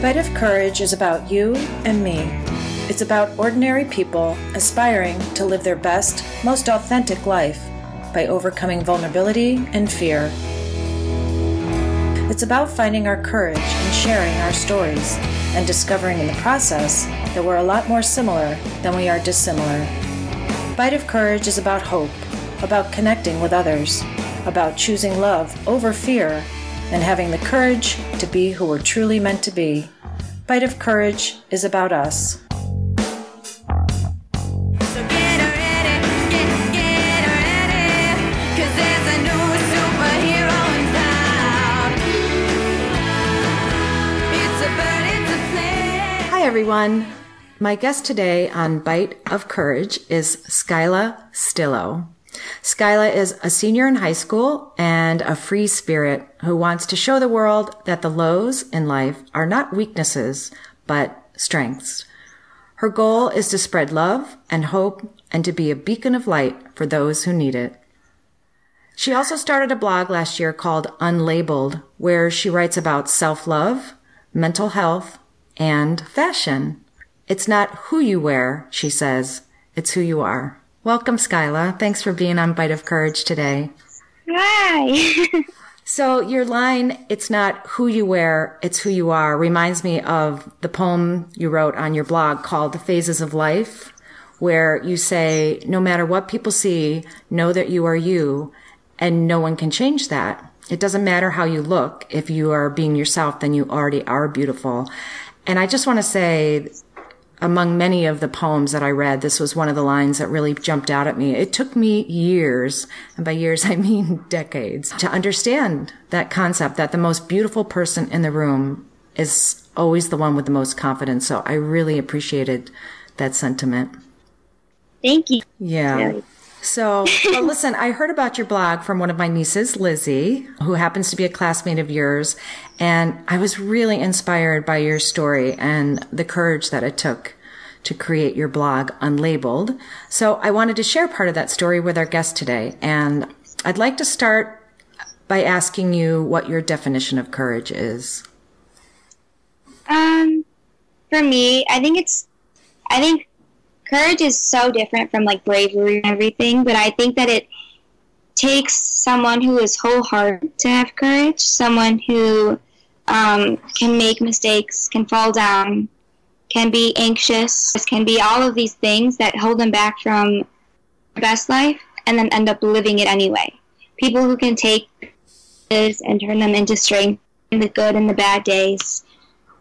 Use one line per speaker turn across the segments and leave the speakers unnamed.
Bite of Courage is about you and me. It's about ordinary people aspiring to live their best, most authentic life by overcoming vulnerability and fear. It's about finding our courage and sharing our stories and discovering in the process that we're a lot more similar than we are dissimilar. Bite of Courage is about hope, about connecting with others, about choosing love over fear, and having the courage to be who we're truly meant to be. Bite of Courage is about us.
So get ready, get, get ready, 'cause there's a new superhero in town. It's a bird, it's a plane.
Hi, everyone. My guest today on Bite of Courage is Skyla Stillo. Skyla is a senior in high school and a free spirit who wants to show the world that the lows in life are not weaknesses, but strengths. Her goal is to spread love and hope and to be a beacon of light for those who need it. She also started a blog last year called Unlabeled, where she writes about self love, mental health, and fashion. It's not who you wear, she says, it's who you are. Welcome, Skyla. Thanks for being on Bite of Courage today.
Hi.
So, your line, it's not who you wear, it's who you are, reminds me of the poem you wrote on your blog called The Phases of Life, where you say, no matter what people see, know that you are you, and no one can change that. It doesn't matter how you look. If you are being yourself, then you already are beautiful. And I just want to say, among many of the poems that I read, this was one of the lines that really jumped out at me. It took me years, and by years I mean decades, to understand that concept that the most beautiful person in the room is always the one with the most confidence. So I really appreciated that sentiment.
Thank you.
Yeah. So, well, listen, I heard about your blog from one of my nieces, Lizzie, who happens to be a classmate of yours. And I was really inspired by your story and the courage that it took to create your blog, Unlabeled. So I wanted to share part of that story with our guest today. And I'd like to start by asking you what your definition of courage is.
Um, for me, I think it's, I think courage is so different from like bravery and everything, but I think that it takes someone who is wholehearted to have courage, someone who um, can make mistakes, can fall down, can be anxious, can be all of these things that hold them back from their best life and then end up living it anyway. People who can take this and turn them into strength in the good and the bad days.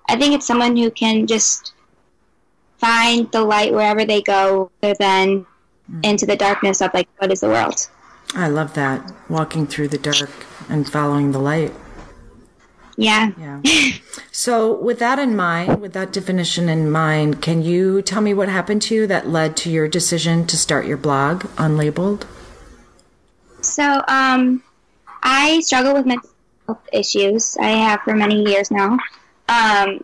I think it's someone who can just find the light wherever they go rather than into the darkness of like what is the world.
I love that. Walking through the dark and following the light.
Yeah.
Yeah. So, with that in mind, with that definition in mind, can you tell me what happened to you that led to your decision to start your blog, Unlabeled?
So, um, I struggle with mental health issues. I have for many years now. Um,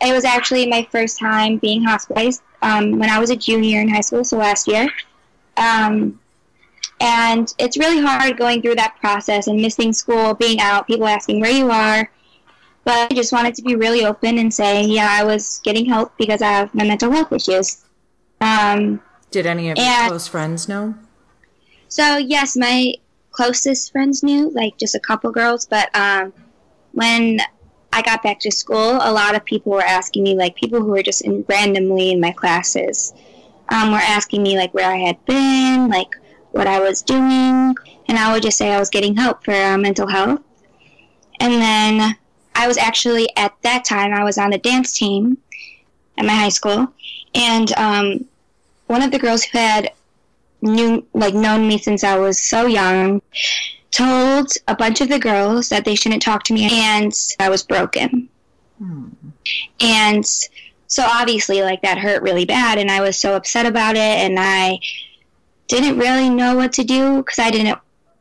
it was actually my first time being hospitalized um, when I was a junior in high school, so last year. Um, and it's really hard going through that process and missing school, being out, people asking where you are. But I just wanted to be really open and say, yeah, I was getting help because I have my mental health issues. Um,
Did any of your close friends know?
so yes, my closest friends knew, like just a couple girls. But um, when I got back to school, a lot of people were asking me, like people who were just in randomly in my classes, um, were asking me like where I had been, like what I was doing, and I would just say I was getting help for uh, mental health. And then I was actually at that time I was on the dance team at my high school, and um, one of the girls who had knew like known me since I was so young told a bunch of the girls that they shouldn't talk to me and I was broken. And so obviously like that hurt really bad and I was so upset about it and I didn't really know what to do cuz I didn't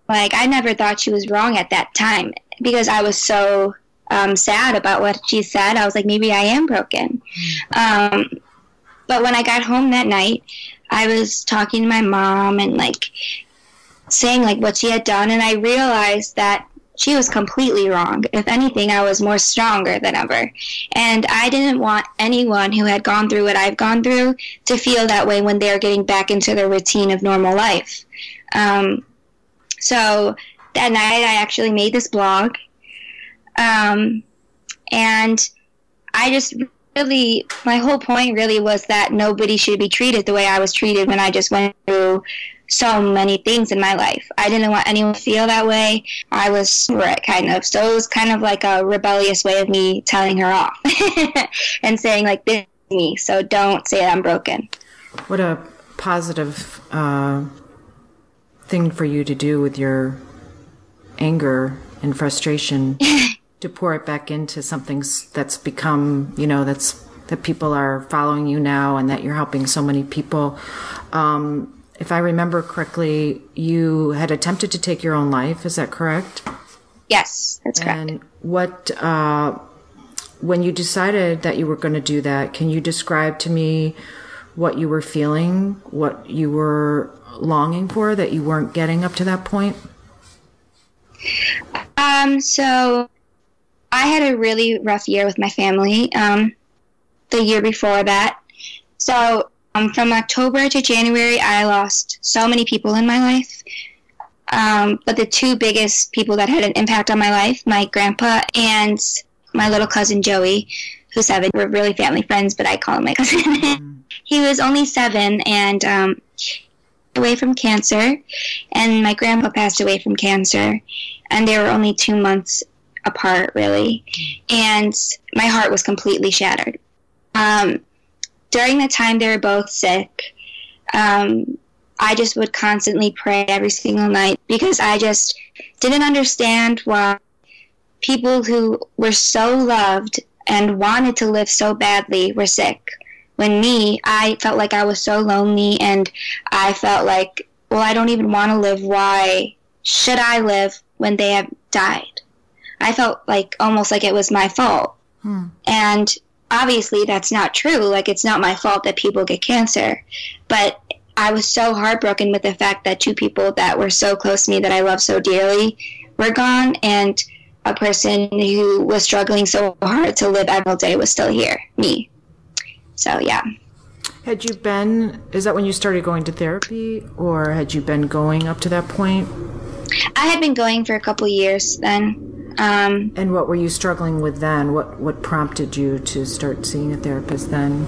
like I never thought she was wrong at that time because I was so um, sad about what she said. I was like maybe I am broken. Um, but when I got home that night, I was talking to my mom and like saying like what she had done and I realized that she was completely wrong. If anything, I was more stronger than ever. And I didn't want anyone who had gone through what I've gone through to feel that way when they're getting back into their routine of normal life. Um, so that night, I actually made this blog. Um, and I just really, my whole point really was that nobody should be treated the way I was treated when I just went through so many things in my life. I didn't want anyone to feel that way. I was over it, kind of. So it was kind of like a rebellious way of me telling her off and saying, like, this is me, so don't say I'm broken.
What a positive uh, thing for you to do with your anger and frustration to pour it back into something that's become, you know, that's that people are following you now and that you're helping so many people. Um, if I remember correctly, you had attempted to take your own life. Is that correct?
Yes, that's correct.
And what, uh, when you decided that you were going to do that, can you describe to me what you were feeling, what you were longing for that you weren't getting up to that point?
Um, so I had a really rough year with my family. Um, the year before that, so um, from October to January, I lost so many people in my life. Um, but the two biggest people that had an impact on my life, my grandpa and my little cousin Joey, who's seven. We're really family friends, but I call him my cousin. he was only seven and um, away from cancer, and my grandpa passed away from cancer, and they were only two months apart, really. And my heart was completely shattered. Um, during the time they were both sick, um, I just would constantly pray every single night because I just didn't understand why people who were so loved and wanted to live so badly were sick. When me, I felt like I was so lonely and I felt like, well, I don't even want to live. Why should I live when they have died? I felt like almost like it was my fault. And obviously that's not true. Like it's not my fault that people get cancer. But I was so heartbroken with the fact that two people that were so close to me that I love so dearly were gone and a person who was struggling so hard to live every day was still here, me. So yeah.
Had you been, is that when you started going to therapy or had you been going up to that point?
I had been going for a couple years then. Um,
And what were you struggling with then? What, what prompted you to start seeing a therapist then?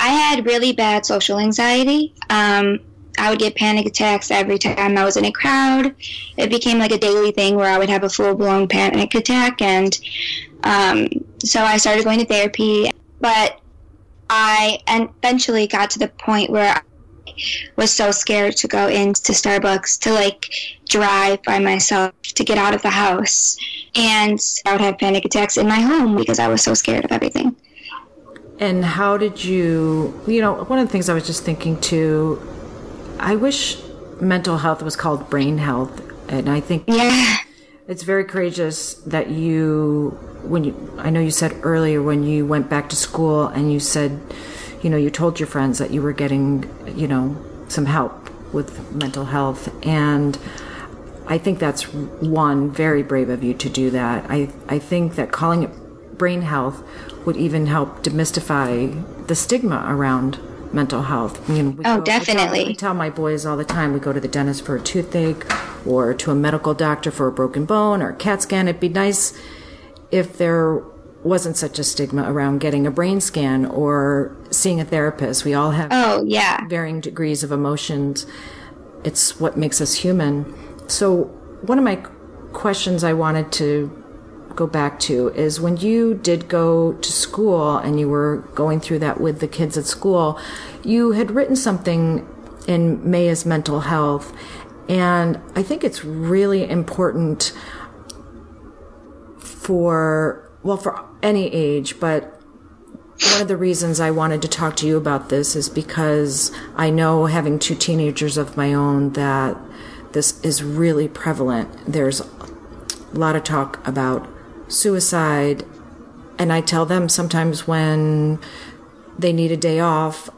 I had really bad social anxiety. Um, I would get panic attacks every time I was in a crowd. It became like a daily thing where I would have a full blown panic attack. And um, so I started going to therapy. But I eventually got to the point where I was so scared to go into Starbucks to like drive by myself to get out of the house. And I would have panic attacks in my home because I was so scared of everything.
And how did you, you know, one of the things I was just thinking too, I wish mental health was called brain health. And I think
Yeah.
It's very courageous that you, when you, I know you said earlier when you went back to school and you said, you know, you told your friends that you were getting, you know, some help with mental health. And I think that's one very brave of you to do that. I, I think that calling it brain health would even help demystify the stigma around mental health. You know, we
Oh,
go- I tell-
definitely.
I tell my boys all the time we go to the dentist for a toothache or to a medical doctor for a broken bone or a CAT scan. It'd be nice if there wasn't such a stigma around getting a brain scan or seeing a therapist. We all have
Oh, yeah.
varying degrees of emotions. It's what makes us human. So, one of my questions I wanted to go back to is when you did go to school and you were going through that with the kids at school, you had written something in Maya's mental health. And I think it's really important for, well, for any age, but one of the reasons I wanted to talk to you about this is because I know having two teenagers of my own that this is really prevalent. There's a lot of talk about suicide, and I tell them sometimes when they need a day off,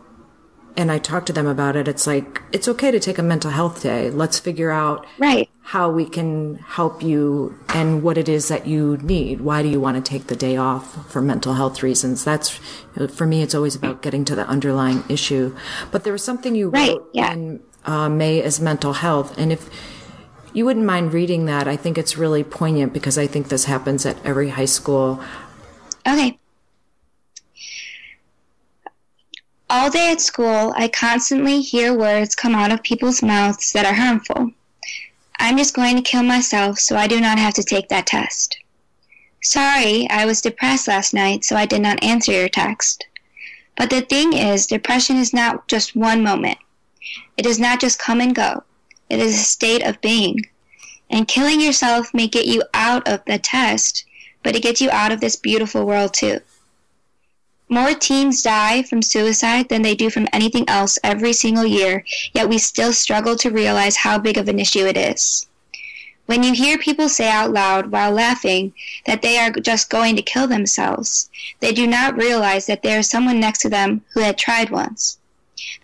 and I talk to them about it, it's like, it's okay to take a mental health day. Let's figure out
Right.
how we can help you and what it is that you need. Why do you want to take the day off for mental health reasons? That's, for me, it's always about getting to the underlying issue. But there was something you
Right,
wrote
yeah.
in uh, May as mental health. And if you wouldn't mind reading that, I think it's really poignant because I think this happens at every high school.
Okay. All day at school, I constantly hear words come out of people's mouths that are harmful. I'm just going to kill myself so I do not have to take that test. Sorry, I was depressed last night, so I did not answer your text. But the thing is, depression is not just one moment. It does not just come and go. It is a state of being. And killing yourself may get you out of the test, but it gets you out of this beautiful world too. More teens die from suicide than they do from anything else every single year, yet we still struggle to realize how big of an issue it is. When you hear people say out loud while laughing that they are just going to kill themselves, they do not realize that there is someone next to them who had tried once.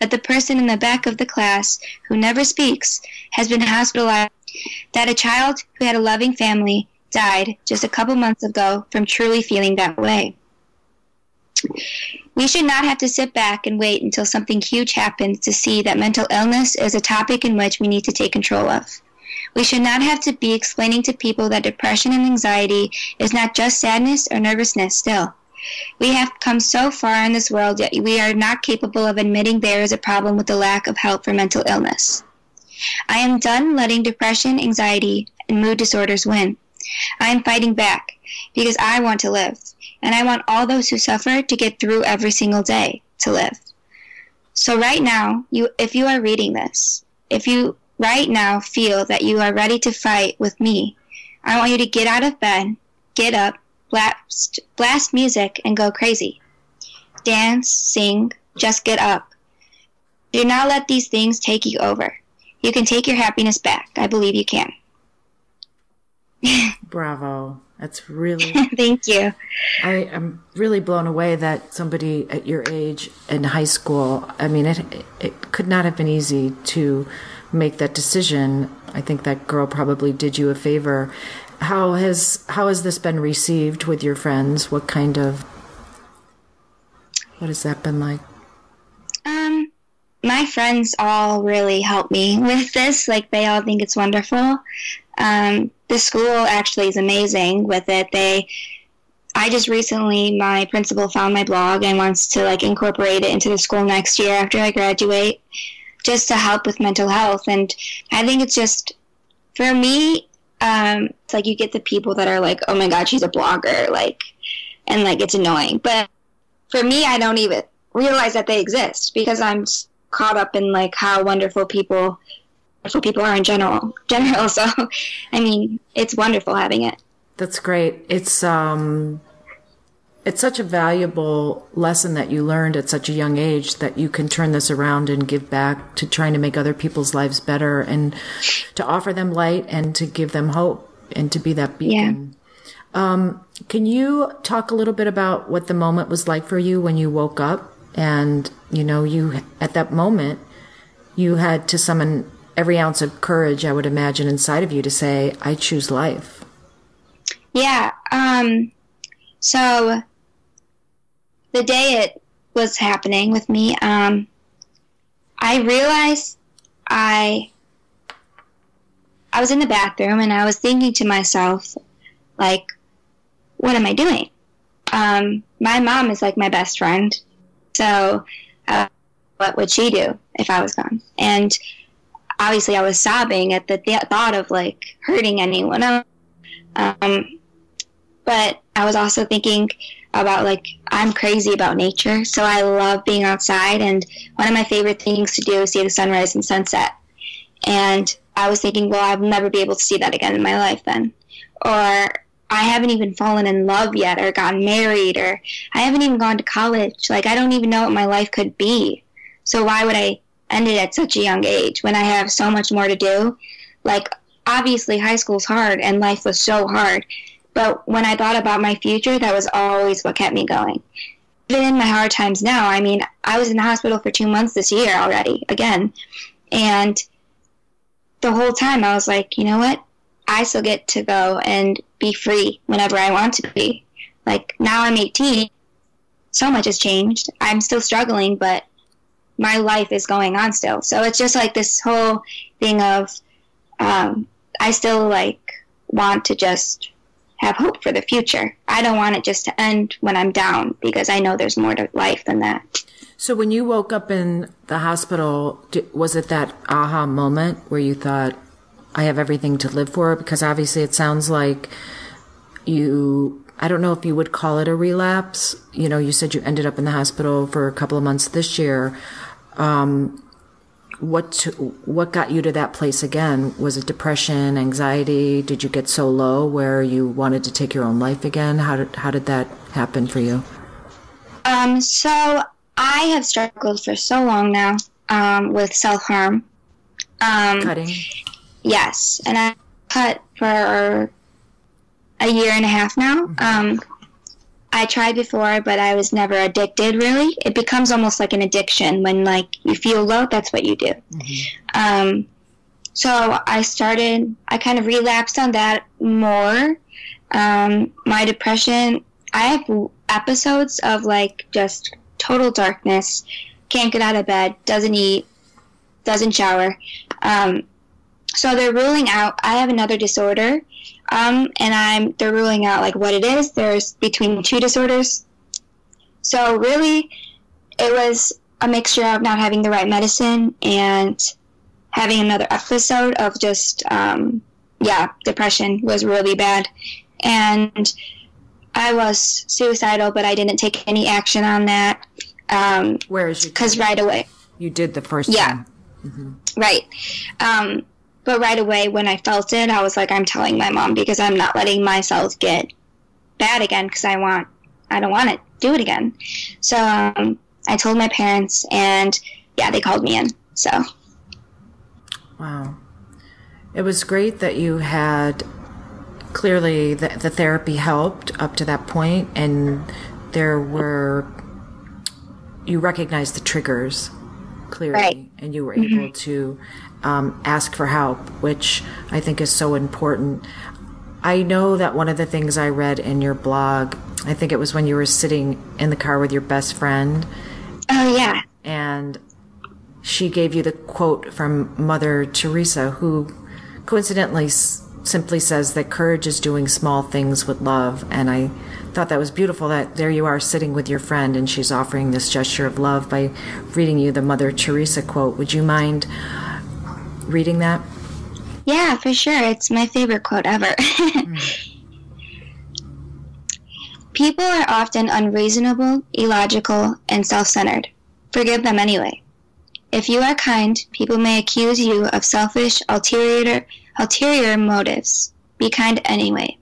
That the person in the back of the class who never speaks has been hospitalized. That a child who had a loving family died just a couple months ago from truly feeling that way. We should not have to sit back and wait until something huge happens to see that mental illness is a topic in which we need to take control of. We should not have to be explaining to people that depression and anxiety is not just sadness or nervousness still. We have come so far in this world yet we are not capable of admitting there is a problem with the lack of help for mental illness. I am done letting depression, anxiety, and mood disorders win. I am fighting back because I want to live, and I want all those who suffer to get through every single day to live. So right now, you if you are reading this, if you right now feel that you are ready to fight with me, I want you to get out of bed, get up, blast blast music and go crazy. Dance, sing, just get up. Do not let these things take you over. You can take your happiness back. I believe you can.
Bravo. That's really
Thank you.
I am really blown away that somebody at your age in high school, I mean, it, it could not have been easy to make that decision. I think that girl probably did you a favor. How has how has this been received with your friends? What kind of what has that been like?
Um, my friends all really help me with this. Like they all think it's wonderful. Um, the school actually is amazing with it. They, I just recently, my principal found my blog and wants to like incorporate it into the school next year after I graduate, just to help with mental health. And I think it's just, for me, um, it's like you get the people that are like, oh my god, she's a blogger, like, and like it's annoying. But for me, I don't even realize that they exist because I'm caught up in like how wonderful people wonderful people are in general. General, so I mean, it's wonderful having it.
That's great. It's um it's such a valuable lesson that you learned at such a young age that you can turn this around and give back to trying to make other people's lives better and to offer them light and to give them hope and to be that beacon. Yeah. Um, can you talk a little bit about what the moment was like for you when you woke up and you know you at that moment you had to summon every ounce of courage I would imagine inside of you to say I choose life.
Yeah. Um. So the day it was happening with me, um, I realized I I was in the bathroom and I was thinking to myself, like, what am I doing? Um, my mom is like my best friend, so uh, what would she do if I was gone? And obviously, I was sobbing at the th- thought of like hurting anyone else. Um, but I was also thinking about like I'm crazy about nature, so I love being outside, and one of my favorite things to do is see the sunrise and sunset. And I was thinking, well, I'll never be able to see that again in my life then, or I haven't even fallen in love yet, or gotten married, or I haven't even gone to college. Like I don't even know what my life could be. So why would I end it at such a young age when I have so much more to do? Like obviously high school's hard and life was so hard. But when I thought about my future, that was always what kept me going. even in my hard times now, I mean, I was in the hospital for two months this year already, again. And the whole time I was like, you know what? I still get to go and be free whenever I want to be. Like now I'm 18. So much has changed. I'm still struggling, but my life is going on still. So it's just like this whole thing of um, I still like want to just have hope for the future. I don't want it just to end when I'm down because I know there's more to life than that.
So when you woke up in the hospital, was it that aha moment where you thought, I have everything to live for? Because obviously it sounds like you, I don't know if you would call it a relapse. You know, you said you ended up in the hospital for a couple of months this year. Um, what what got you to that place again? Was it depression, anxiety? Did you get so low where you wanted to take your own life again? How did how did that happen for you?
Um, so I have struggled for so long now um, with self harm. Um,
Cutting.
Yes, and I cut for a year and a half now. Um, I tried before, but I was never addicted. Really, it becomes almost like an addiction when like you feel low. That's what you do. Um, so I started. I kind of relapsed on that more. Um, my depression. I have episodes of like just total darkness. Can't get out of bed. Doesn't eat. Doesn't shower. Um, so they're ruling out. I have another disorder, um, and I'm they're ruling out like what it is. There's between two disorders. So really, it was a mixture of not having the right medicine and having another episode of just um, yeah, depression was really bad, and I was suicidal, but I didn't take any action on that um,
Whereas you
because right away
you did the first
Yeah.
time.
Right. Um, but right away, when I felt it, I was like, I'm telling my mom because I'm not letting myself get bad again because I want, I don't want to do it again. So um, I told my parents, and yeah, they called me in. So
Wow. It was great that you had clearly the, the therapy helped up to that point and there were you recognized the triggers clearly
Right.
and you were able to um, ask for help which i think is so important i know that one of the things i read in your blog i think it was when you were sitting in the car with your best friend
oh yeah,
and she gave you the quote from Mother Teresa, who coincidentally s- simply says that courage is doing small things with love. And I thought that was beautiful that there you are sitting with your friend and she's offering this gesture of love by reading you the Mother Teresa quote. Would you mind reading that?
yeah, for sure. It's my favorite quote ever. People are often unreasonable, illogical, and self-centered. Forgive them anyway. If you are kind, people may accuse you of selfish, ulterior, ulterior motives. Be kind anyway.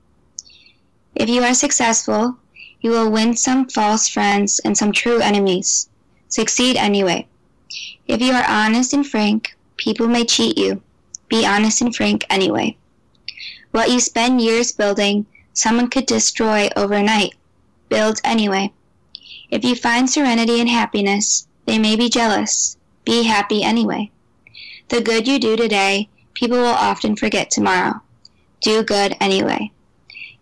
If you are successful, you will win some false friends and some true enemies. Succeed anyway. If you are honest and frank, people may cheat you. Be honest and frank anyway. What you spend years building, someone could destroy overnight. Build anyway. If you find serenity and happiness, they may be jealous. Be happy anyway. The good you do today, people will often forget tomorrow. Do good anyway.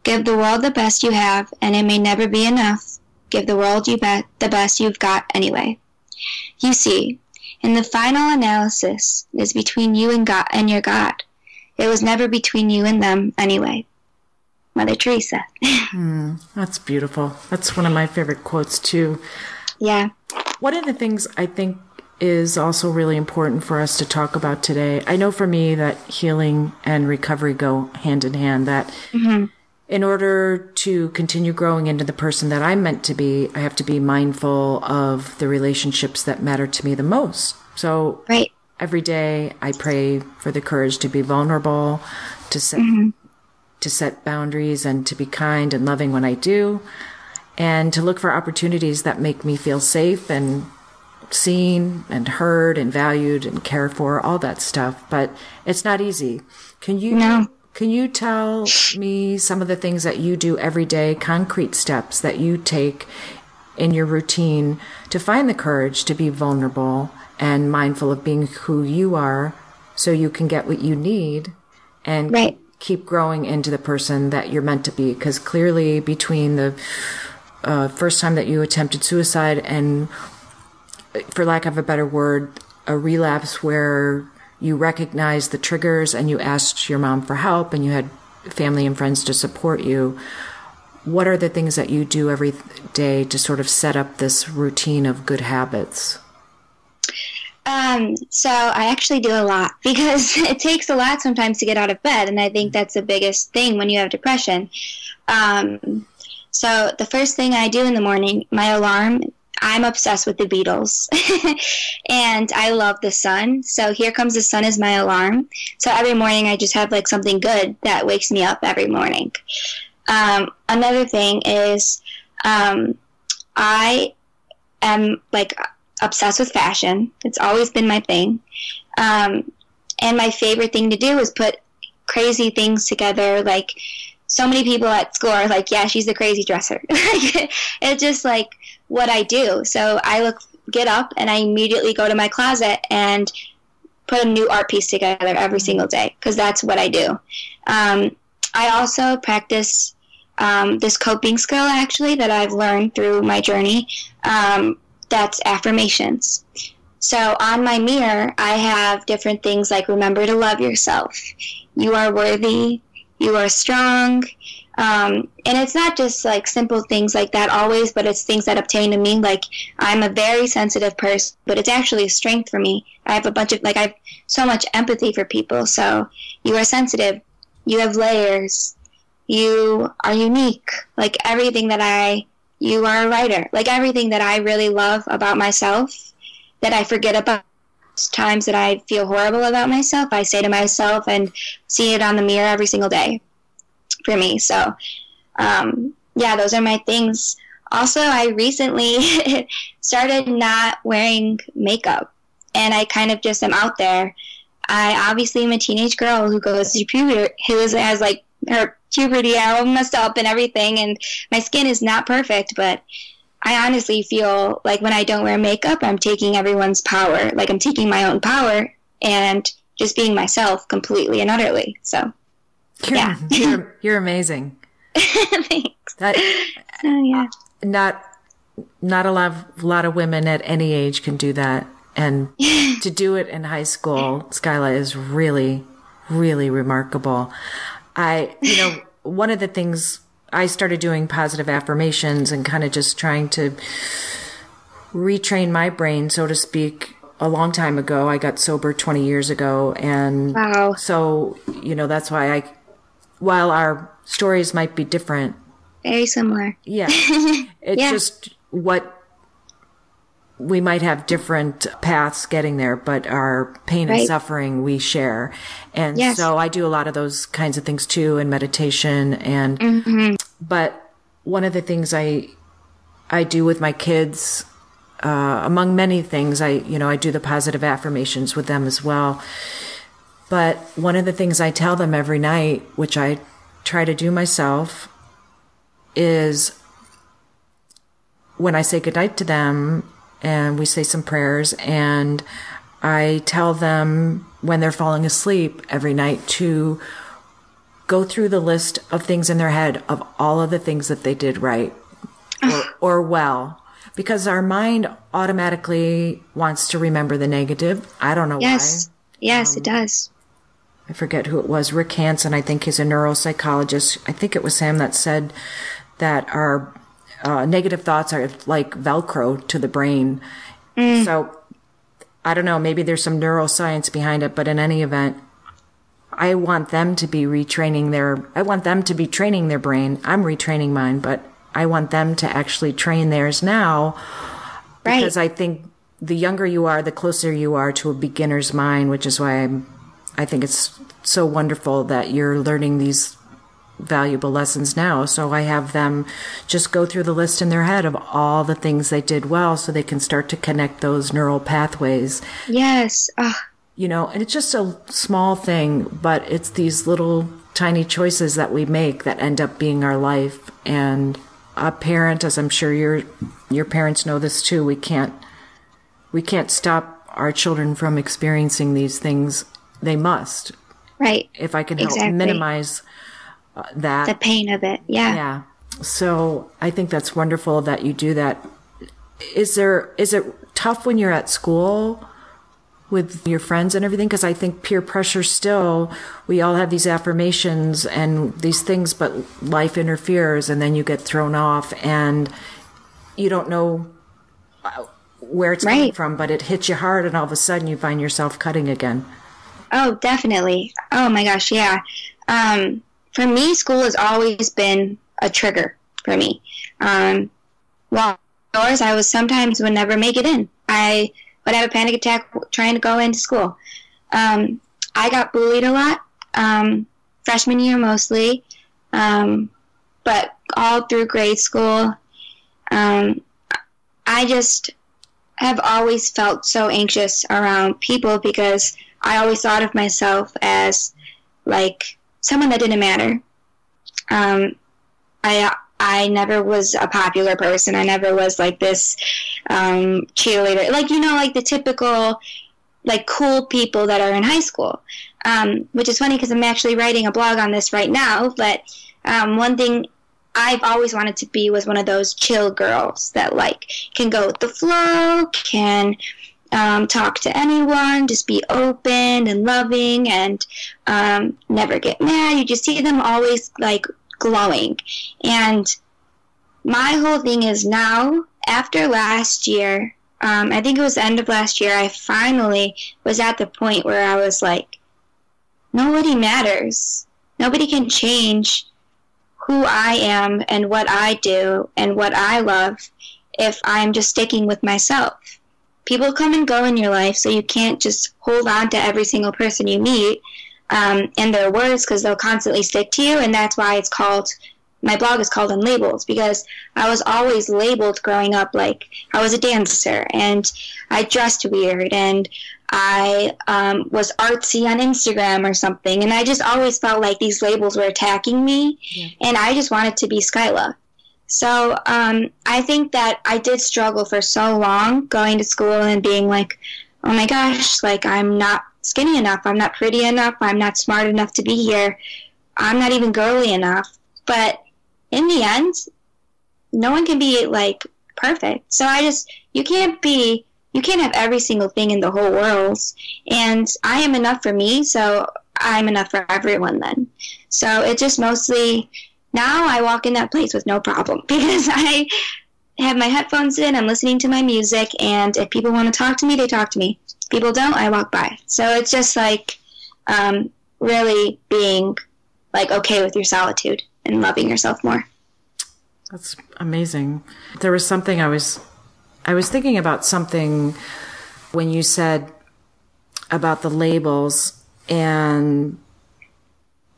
Give the world the best you have, and it may never be enough. Give the world you bet the best you've got anyway. You see, in the final analysis is between you and God and your God. It was never between you and them anyway. Mother Teresa.
Hmm, that's beautiful. That's one of my favorite quotes, too.
yeah.
One of the things I think is also really important for us to talk about today. I know for me that healing and recovery go hand in hand, that mm-hmm. In order to continue growing into the person that I'm meant to be, I have to be mindful of the relationships that matter to me the most. So
Right.
every day I pray for the courage to be vulnerable, to set mm-hmm. to set boundaries and to be kind and loving when I do, and to look for opportunities that make me feel safe and seen and heard and valued and cared for, all that stuff. But it's not easy. Can you
No.
Can you tell me some of the things that you do every day, concrete steps that you take in your routine to find the courage to be vulnerable and mindful of being who you are so you can get what you need and
Right.
keep growing into the person that you're meant to be. Because clearly, between the uh, first time that you attempted suicide and, for lack of a better word, a relapse where you recognized the triggers and you asked your mom for help and you had family and friends to support you. What are the things that you do every day to sort of set up this routine of good habits?
Um, so I actually do a lot because it takes a lot sometimes to get out of bed, and I think that's the biggest thing when you have depression. Um, so the first thing I do in the morning, my alarm. I'm obsessed with the Beatles, and I love the sun. So here comes the sun is my alarm. So every morning I just have like something good that wakes me up every morning. Um, another thing is um, I am like obsessed with fashion. It's always been my thing. Um, and my favorite thing to do is put crazy things together. Like so many people at school are like, "Yeah, she's a crazy dresser." it's just like what I do. So I look, get up, and I immediately go to my closet and put a new art piece together every single day because that's what I do. Um, I also practice um, this coping skill actually that I've learned through my journey. Um, that's affirmations. So on my mirror, I have different things like remember to love yourself. You are worthy. You are strong. Um, and it's not just like simple things like that always, but it's things that obtain to me. Like I'm a very sensitive person, but it's actually a strength for me. I have a bunch of like I have so much empathy for people. So you are sensitive. You have layers. You are unique. Like everything that I you are a writer. Like everything that I really love about myself that I forget about times that I feel horrible about myself, I say to myself and see it on the mirror every single day for me. So, um, yeah, those are my things. Also, I recently started not wearing makeup and I kind of just am out there. I obviously am a teenage girl who goes to puberty, who has like her puberty all messed up and everything, and my skin is not perfect, but I honestly feel like when I don't wear makeup, I'm taking everyone's power. Like I'm taking my own power and just being myself completely and utterly. So,
You're,
Yeah.
you're, you're amazing.
thanks.
That
Oh, yeah.
not not a lot of, lot of women at any age can do that, and to do it in high school, Skyla is really, really remarkable. I, you know, one of the things I started doing positive affirmations and kind of just trying to retrain my brain, so to speak. A long time ago, I got sober 20 years ago, and
Wow.
so you know that's why I, while our stories might be different,
Very similar.
yeah. It's
Yeah.
just what we might have different paths getting there, but our pain and suffering we share. And
Yes.
so I do a lot of those kinds of things too in meditation and
Mm-hmm.
But one of the things I I do with my kids uh, among many things I you know I do the positive affirmations with them as well. But one of the things I tell them every night, which I try to do myself, is when I say goodnight to them and we say some prayers and I tell them when they're falling asleep every night to go through the list of things in their head of all of the things that they did right or, or well because our mind automatically wants to remember the negative. I don't know
Yes.
why.
Yes,
Um,
it does.
I forget who it was. Rick Hanson, I think he's a neuropsychologist. I think it was him that said that our uh, negative thoughts are like Velcro to the brain. So I don't know, maybe there's some neuroscience behind it, but in any event, I want them to be retraining their, I want them to be training their brain. I'm retraining mine, but I want them to actually train theirs now
Right.
because I think the younger you are, the closer you are to a beginner's mind, which is why I'm, I think it's so wonderful that you're learning these valuable lessons now. So I have them just go through the list in their head of all the things they did well so they can start to connect those neural pathways.
Yes. Oh,
You know, and it's just a small thing, but it's these little tiny choices that we make that end up being our life. And a parent, as I'm sure your your parents know this too, we can't we can't stop our children from experiencing these things. They must.
Right.
If I can help
Exactly.
minimize uh, that,
The pain of it. Yeah.
yeah. So I think that's wonderful that you do that. Is there is it tough when you're at school with your friends and everything? Because I think peer pressure still. We all have these affirmations and these things, but life interferes, and then you get thrown off, and you don't know uh, where it's coming from, but it hits you hard, and all of a sudden you find yourself cutting again.
Oh, definitely. Oh my gosh, yeah. Um, for me, school has always been a trigger for me. Um, while yours, I was sometimes would never make it in. I would have a panic attack trying to go into school. Um, I got bullied a lot, um, freshman year mostly, um, but all through grade school. Um, I just have always felt so anxious around people because I always thought of myself as like someone that didn't matter. Um, I I never was a popular person. I never was like this um, cheerleader, like you know, like the typical like cool people that are in high school. Um, which is funny because I'm actually writing a blog on this right now. But um, one thing I've always wanted to be was one of those chill girls that like can go with the flow, can um, talk to anyone, just be open and loving, and um, never get mad. You just see them always like glowing. And my whole thing is now, after last year, um, I think it was the end of last year, I finally was at the point where I was like, nobody matters. Nobody can change who I am and what I do and what I love if I'm just sticking with myself. People come and go in your life, so you can't just hold on to every single person you meet um, and their words because they'll constantly stick to you, and that's why it's called. My blog is called Unlabeled because I was always labeled growing up like I was a dancer and I dressed weird and I um, was artsy on Instagram or something, and I just always felt like these labels were attacking me, and I just wanted to be Skyla. So um, I think that I did struggle for so long going to school and being like, oh my gosh, like I'm not skinny enough, I'm not pretty enough, I'm not smart enough to be here, I'm not even girly enough. But in the end, no one can be like perfect. So I just, you can't be, you can't have every single thing in the whole world. And I am enough for me, so I'm enough for everyone then. So it just mostly, now I walk in that place with no problem because I have my headphones in, I'm listening to my music, and if people want to talk to me, they talk to me. People don't, I walk by. So it's just like um, really being like okay with your solitude and loving yourself more.
That's amazing. There was something I was I was thinking about something when you said about the labels and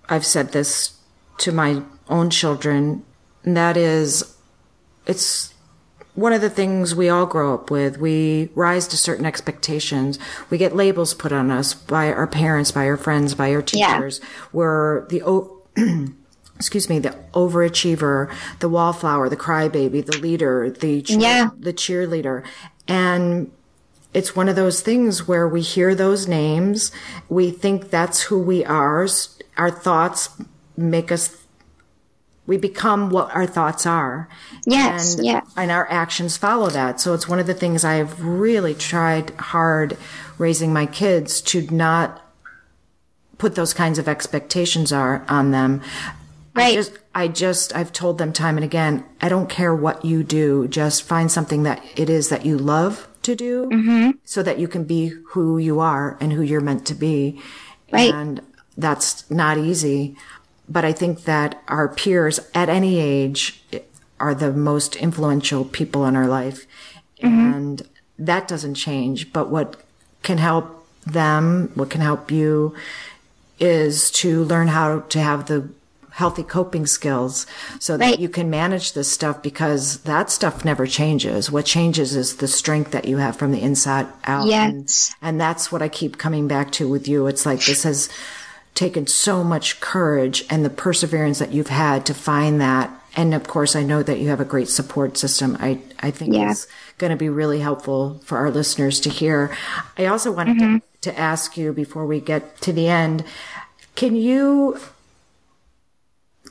I've said this to my own children and that is it's one of the things we all grow up with. We rise to certain expectations. We get labels put on us by our parents, by our friends, by our
Yeah.
teachers. We're the o- excuse me, the overachiever, the wallflower, the crybaby, the leader, the cheer-
Yeah.
the cheerleader, and it's one of those things where we hear those names, we think that's who we are. Our thoughts make us. We become what our thoughts are.
Yes,
and,
yeah.
and our actions follow that. So it's one of the things I've really tried hard raising my kids to not put those kinds of expectations are on them. I
Right.
just, I just, I've told them time and again, I don't care what you do. Just find something that it is that you love to do
Mm-hmm.
so that you can be who you are and who you're meant to be.
Right.
And that's not easy. But I think that our peers at any age are the most influential people in our life. Mm-hmm. And that doesn't change. But what can help them, what can help you is to learn how to have the healthy coping skills so that
Right.
you can manage this stuff because that stuff never changes. What changes is the strength that you have from the inside out. And,
Yes.
and that's what I keep coming back to with you. It's like this has taken so much courage and the perseverance that you've had to find that and of course, I know that you have a great support system. I, I think
Yeah.
is going to be really helpful for our listeners to hear. I also wanted
Mm-hmm.
to, to ask you before we get to the end, can you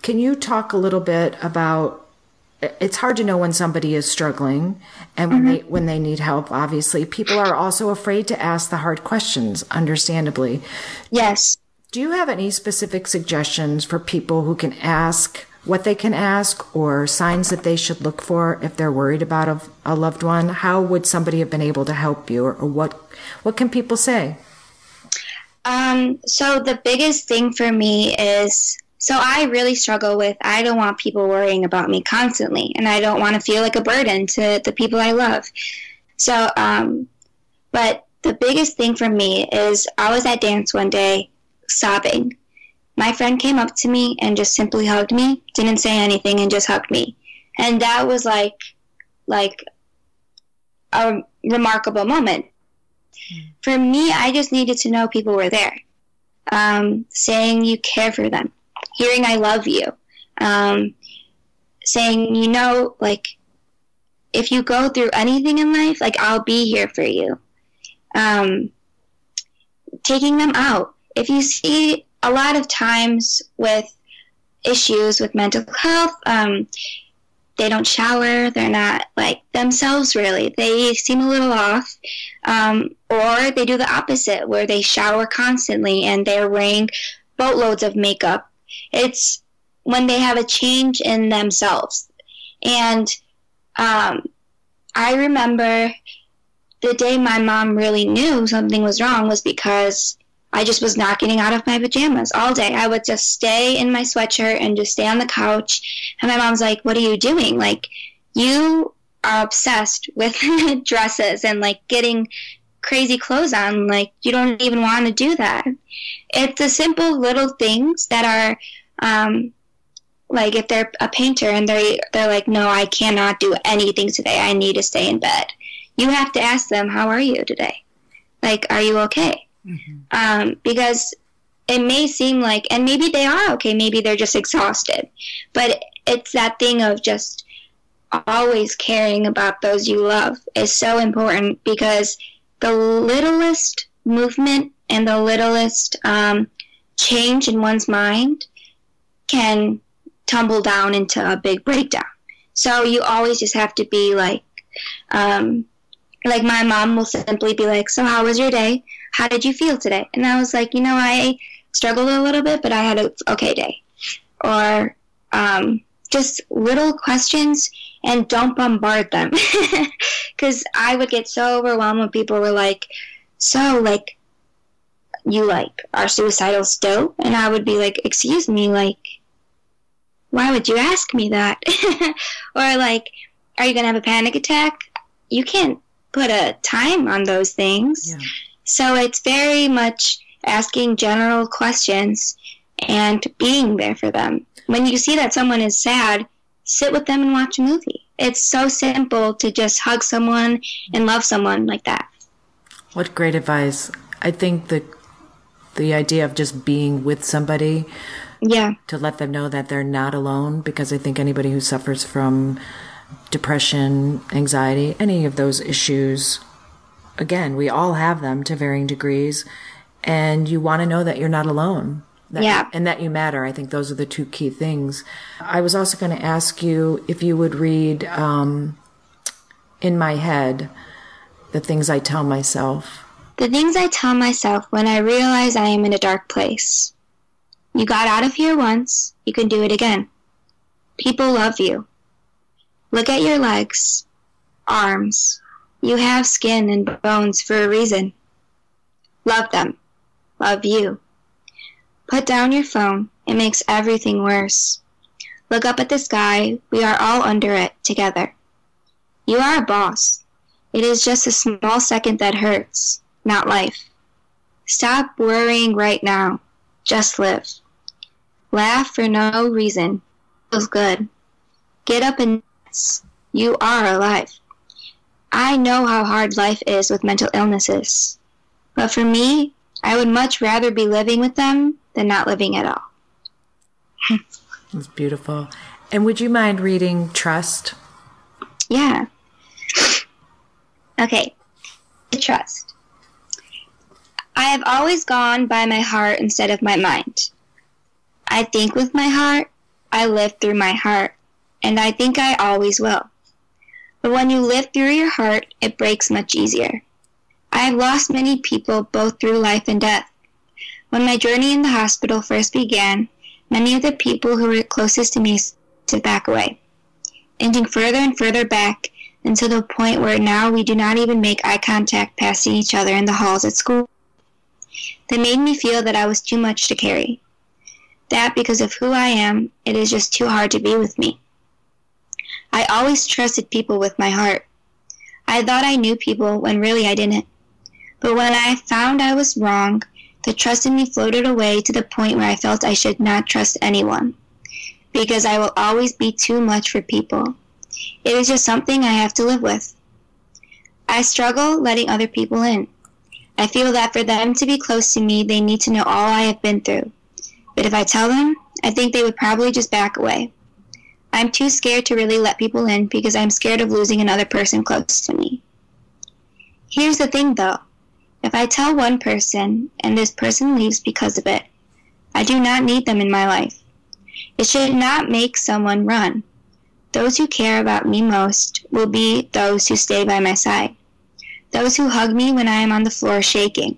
can you talk a little bit about it's hard to know when somebody is struggling and when they when they need help obviously people are also afraid to ask the hard questions understandably
Yes.
Do you have any specific suggestions for people who can ask what they can ask or signs that they should look for if they're worried about a, a loved one how would somebody have been able to help you or, or what what can people say
Um, so the biggest thing for me is so I really struggle with I don't want people worrying about me constantly and I don't want to feel like a burden to the people I love. So um but the biggest thing for me is I was at dance one day sobbing. My friend came up to me and just simply hugged me, didn't say anything and just hugged me. And that was like like a remarkable moment for me, I just needed to know people were there. Um, saying you care for them, hearing I love you, um, saying, you know, like, if you go through anything in life, like, I'll be here for you. Um, taking them out. If you see a lot of times with issues with mental health, um, they don't shower, they're not like themselves really. They seem a little off. Um, or they do the opposite, where they shower constantly and they're wearing boatloads of makeup. It's when they have a change in themselves. And um, I remember the day my mom really knew something was wrong was because I just was not getting out of my pajamas all day. I would just stay in my sweatshirt and just stay on the couch. And my mom's like, What are you doing? Like, you are obsessed with dresses and like getting crazy clothes on. Like, you don't even want to do that. It's the simple little things that are, um, like if they're a painter and they're they're like, no, I cannot do anything today. I need to stay in bed. You have to ask them, how are you today? Like, are you okay? Um, because it may seem like, and maybe they are okay. Maybe they're just exhausted, but it's that thing of just always caring about those you love is so important because the littlest movement and the littlest um, change in one's mind can tumble down into a big breakdown. So you always just have to be like, um, like my mom will simply be like, "So how was your day? How did you feel today?" And I was like, "You know, I struggled a little bit, but I had a okay day." Or um, just little questions, and don't bombard them, because I would get so overwhelmed when people were like, "So like." You like are suicidal still? And I would be like, Excuse me, like, why would you ask me that? or like, are you gonna have a panic attack? You can't put a time on those things.
Yeah.
So it's very much asking general questions and being there for them. When you see that someone is sad, sit with them and watch a movie. It's so simple to just hug someone and love someone like that.
What great advice. I think the the idea of just being with somebody
Yeah.
to let them know that they're not alone because I think anybody who suffers from depression, anxiety, any of those issues again, we all have them to varying degrees and you want to know that you're not alone. That,
Yeah.
And that you matter. I think those are the two key things. I was also going to ask you if you would read um, in my head the things I tell myself.
The things I tell myself when I realize I am in a dark place. You got out of here once, you can do it again. People love you. Look at your legs, arms. You have skin and bones for a reason. Love them. Love you. Put down your phone. It makes everything worse. Look up at the sky. We are all under it together. You are a boss. It is just a small second that hurts, not life. Stop worrying right now. Just live. Laugh for no reason. Feels good. Get up and dance. You are alive. I know how hard life is with mental illnesses. But for me, I would much rather be living with them than not living at all.
It's beautiful. And would you mind reading Trust?
Yeah. Okay. Trust. I have always gone by my heart instead of my mind. I think with my heart, I live through my heart, and I think I always will. But when you live through your heart, it breaks much easier. I have lost many people both through life and death. When my journey in the hospital first began, many of the people who were closest to me stood back away, inching further and further back until the point where now we do not even make eye contact passing each other in the halls at school. That made me feel that I was too much to carry. That because of who I am, it is just too hard to be with me. I always trusted people with my heart. I thought I knew people when really I didn't. But when I found I was wrong, the trust in me floated away to the point where I felt I should not trust anyone. Because I will always be too much for people. It is just something I have to live with. I struggle letting other people in. I feel that for them to be close to me, they need to know all I have been through. But if I tell them, I think they would probably just back away. I'm too scared to really let people in because I'm scared of losing another person close to me. Here's the thing though. If I tell one person and this person leaves because of it, I do not need them in my life. It should not make someone run. Those who care about me most will be those who stay by my side. Those who hug me when I am on the floor shaking.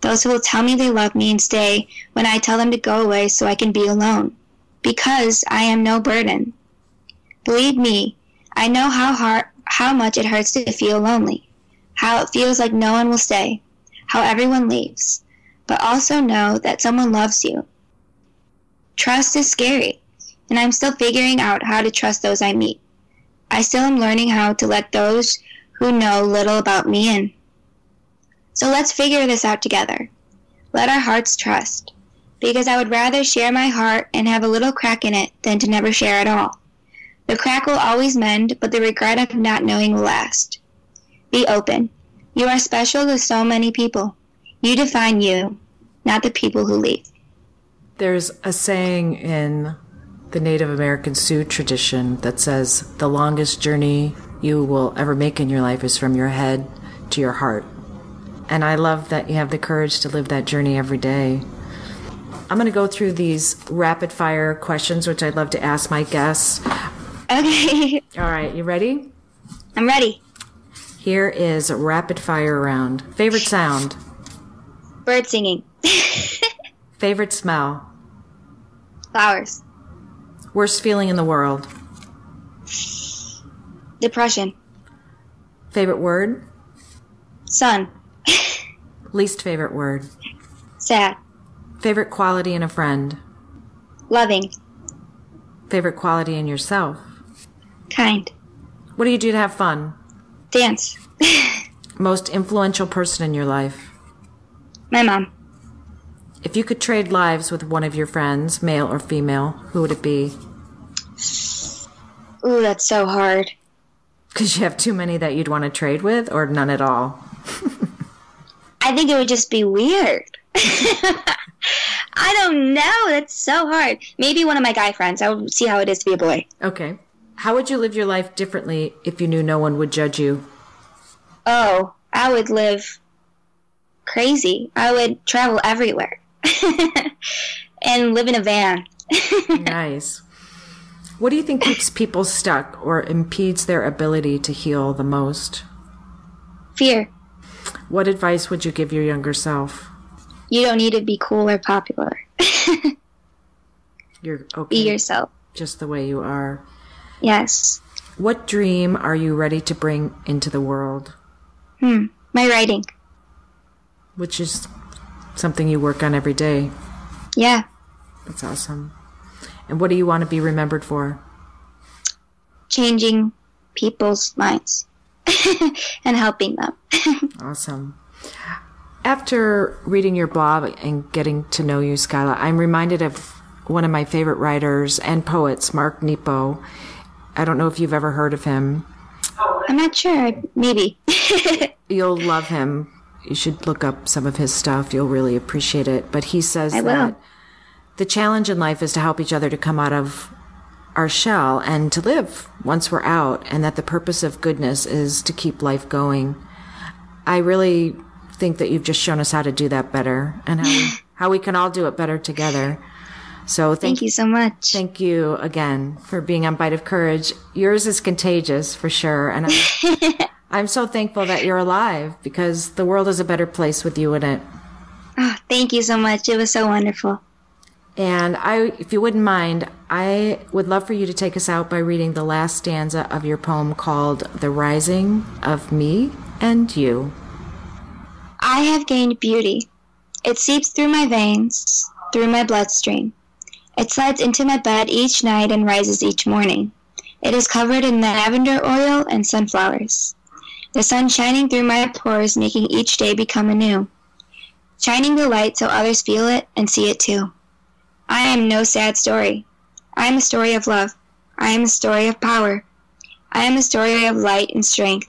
Those who will tell me they love me and stay when I tell them to go away so I can be alone. Because I am no burden. Believe me, I know how hard, how much it hurts to feel lonely. How it feels like no one will stay. How everyone leaves. But also know that someone loves you. Trust is scary, and I'm still figuring out how to trust those I meet. I still am learning how to let those who know little about me in. So let's figure this out together. Let our hearts trust, because I would rather share my heart and have a little crack in it than to never share at all. The crack will always mend, but the regret of not knowing will last. Be open. You are special to so many people. You define you, not the people who leave.
There's a saying in the Native American Sioux tradition that says the longest journey you will ever make in your life is from your head to your heart. And I love that you have the courage to live that journey every day. I'm going to go through these rapid fire questions, which I'd love to ask my guests.
Okay,
All right, you ready?
I'm ready.
Here is a rapid fire round. Favorite sound?
Bird singing.
Favorite smell?
Flowers.
Worst feeling in the world?
Depression.
Favorite word?
Sun.
Least favorite word?
Sad.
Favorite quality in a friend?
Loving.
Favorite quality in yourself?
Kind.
What do you do to have fun?
Dance.
Most influential person in your life?
My mom.
If you could trade lives with one of your friends, male or female, who would it be?
Ooh, that's so hard.
Because you have too many that you'd want to trade with, or none at all?
I think it would just be weird. I don't know. That's so hard. Maybe one of my guy friends. I would see how it is to be a boy.
Okay. How would you live your life differently if you knew no one would judge you?
Oh, I would live crazy. I would travel everywhere and live in a van.
nice. What do you think keeps people stuck or impedes their ability to heal the most?
Fear.
What advice would you give your younger self?
You don't need to be cool or popular.
You're okay,
be yourself.
just the way you are.
Yes.
What dream are you ready to bring into the world?
Hmm. My writing.
Which is something you work on every day.
Yeah.
That's awesome. And what do you want to be remembered for?
Changing people's minds and helping them.
Awesome. After reading your blog and getting to know you, Skyla, I'm reminded of one of my favorite writers and poets, Mark Nepo. I don't know if you've ever heard of him.
I'm not sure. Maybe.
You'll love him. You should look up some of his stuff. You'll really appreciate it. But he says
I will.
that the challenge in life is to help each other to come out of our shell and to live once we're out, and that the purpose of goodness is to keep life going. I really think that you've just shown us how to do that better and how we, how we can all do it better together. So thank,
Thank you so much.
Thank you again for being on Bite of Courage. Yours is contagious for sure. And I'm, I'm so thankful that you're alive because the world is a better place with you in it.
Oh, thank you so much. It was so wonderful.
And I, if you wouldn't mind, I would love for you to take us out by reading the last stanza of your poem called The Rising of Me and You.
I have gained beauty. It seeps through my veins, through my bloodstream. It slides into my bed each night and rises each morning. It is covered in lavender oil and sunflowers. The sun shining through my pores, making each day become anew. Shining the light so others feel it and see it too. I am no sad story. I am a story of love. I am a story of power. I am a story of light and strength.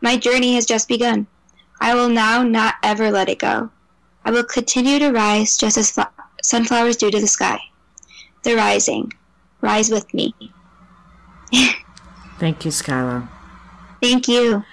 My journey has just begun. I will now not ever let it go. I will continue to rise just as fl- sunflowers do to the sky. The rising. Rise with me.
Thank you, Skylar.
Thank you.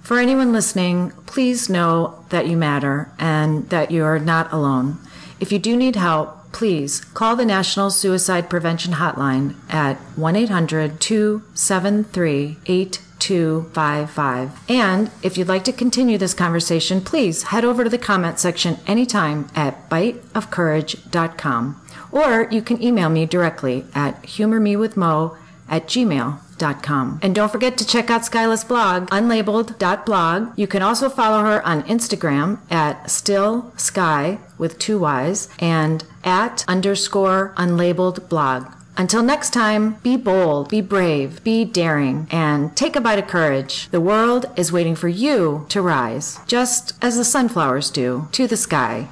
For anyone listening, please know that you matter and that you are not alone. If you do need help, please call the National Suicide Prevention Hotline at 1 800 273 8255. And if you'd like to continue this conversation, please head over to the comment section anytime at biteofcourage.com. Or you can email me directly at humormewithmo at gmail.com. And don't forget to check out Skyla's blog, unlabeled.blog. You can also follow her on Instagram at still sky with two Y's and at underscore unlabeled blog. Until next time, be bold, be brave, be daring, and take a bite of courage. The world is waiting for you to rise, just as the sunflowers do to the sky.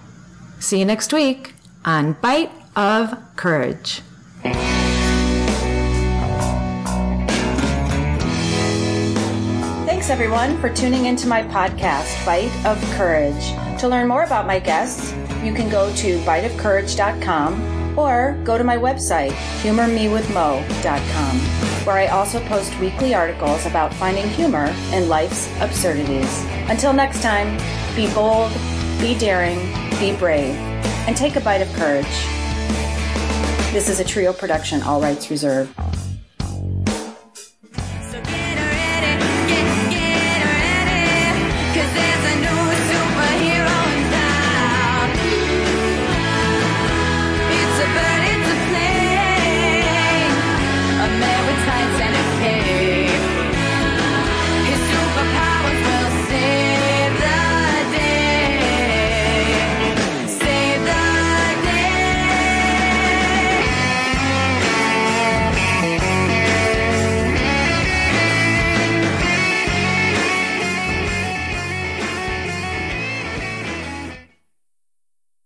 See you next week on Bite of Courage. Thanks everyone for tuning into my podcast, Bite of Courage. To learn more about my guests, you can go to biteofcourage.com or go to my website, humormewithmo.com, where I also post weekly articles about finding humor in life's absurdities. Until next time, be bold, be daring, be brave, and take a bite of courage. This is a trio production, all rights reserved.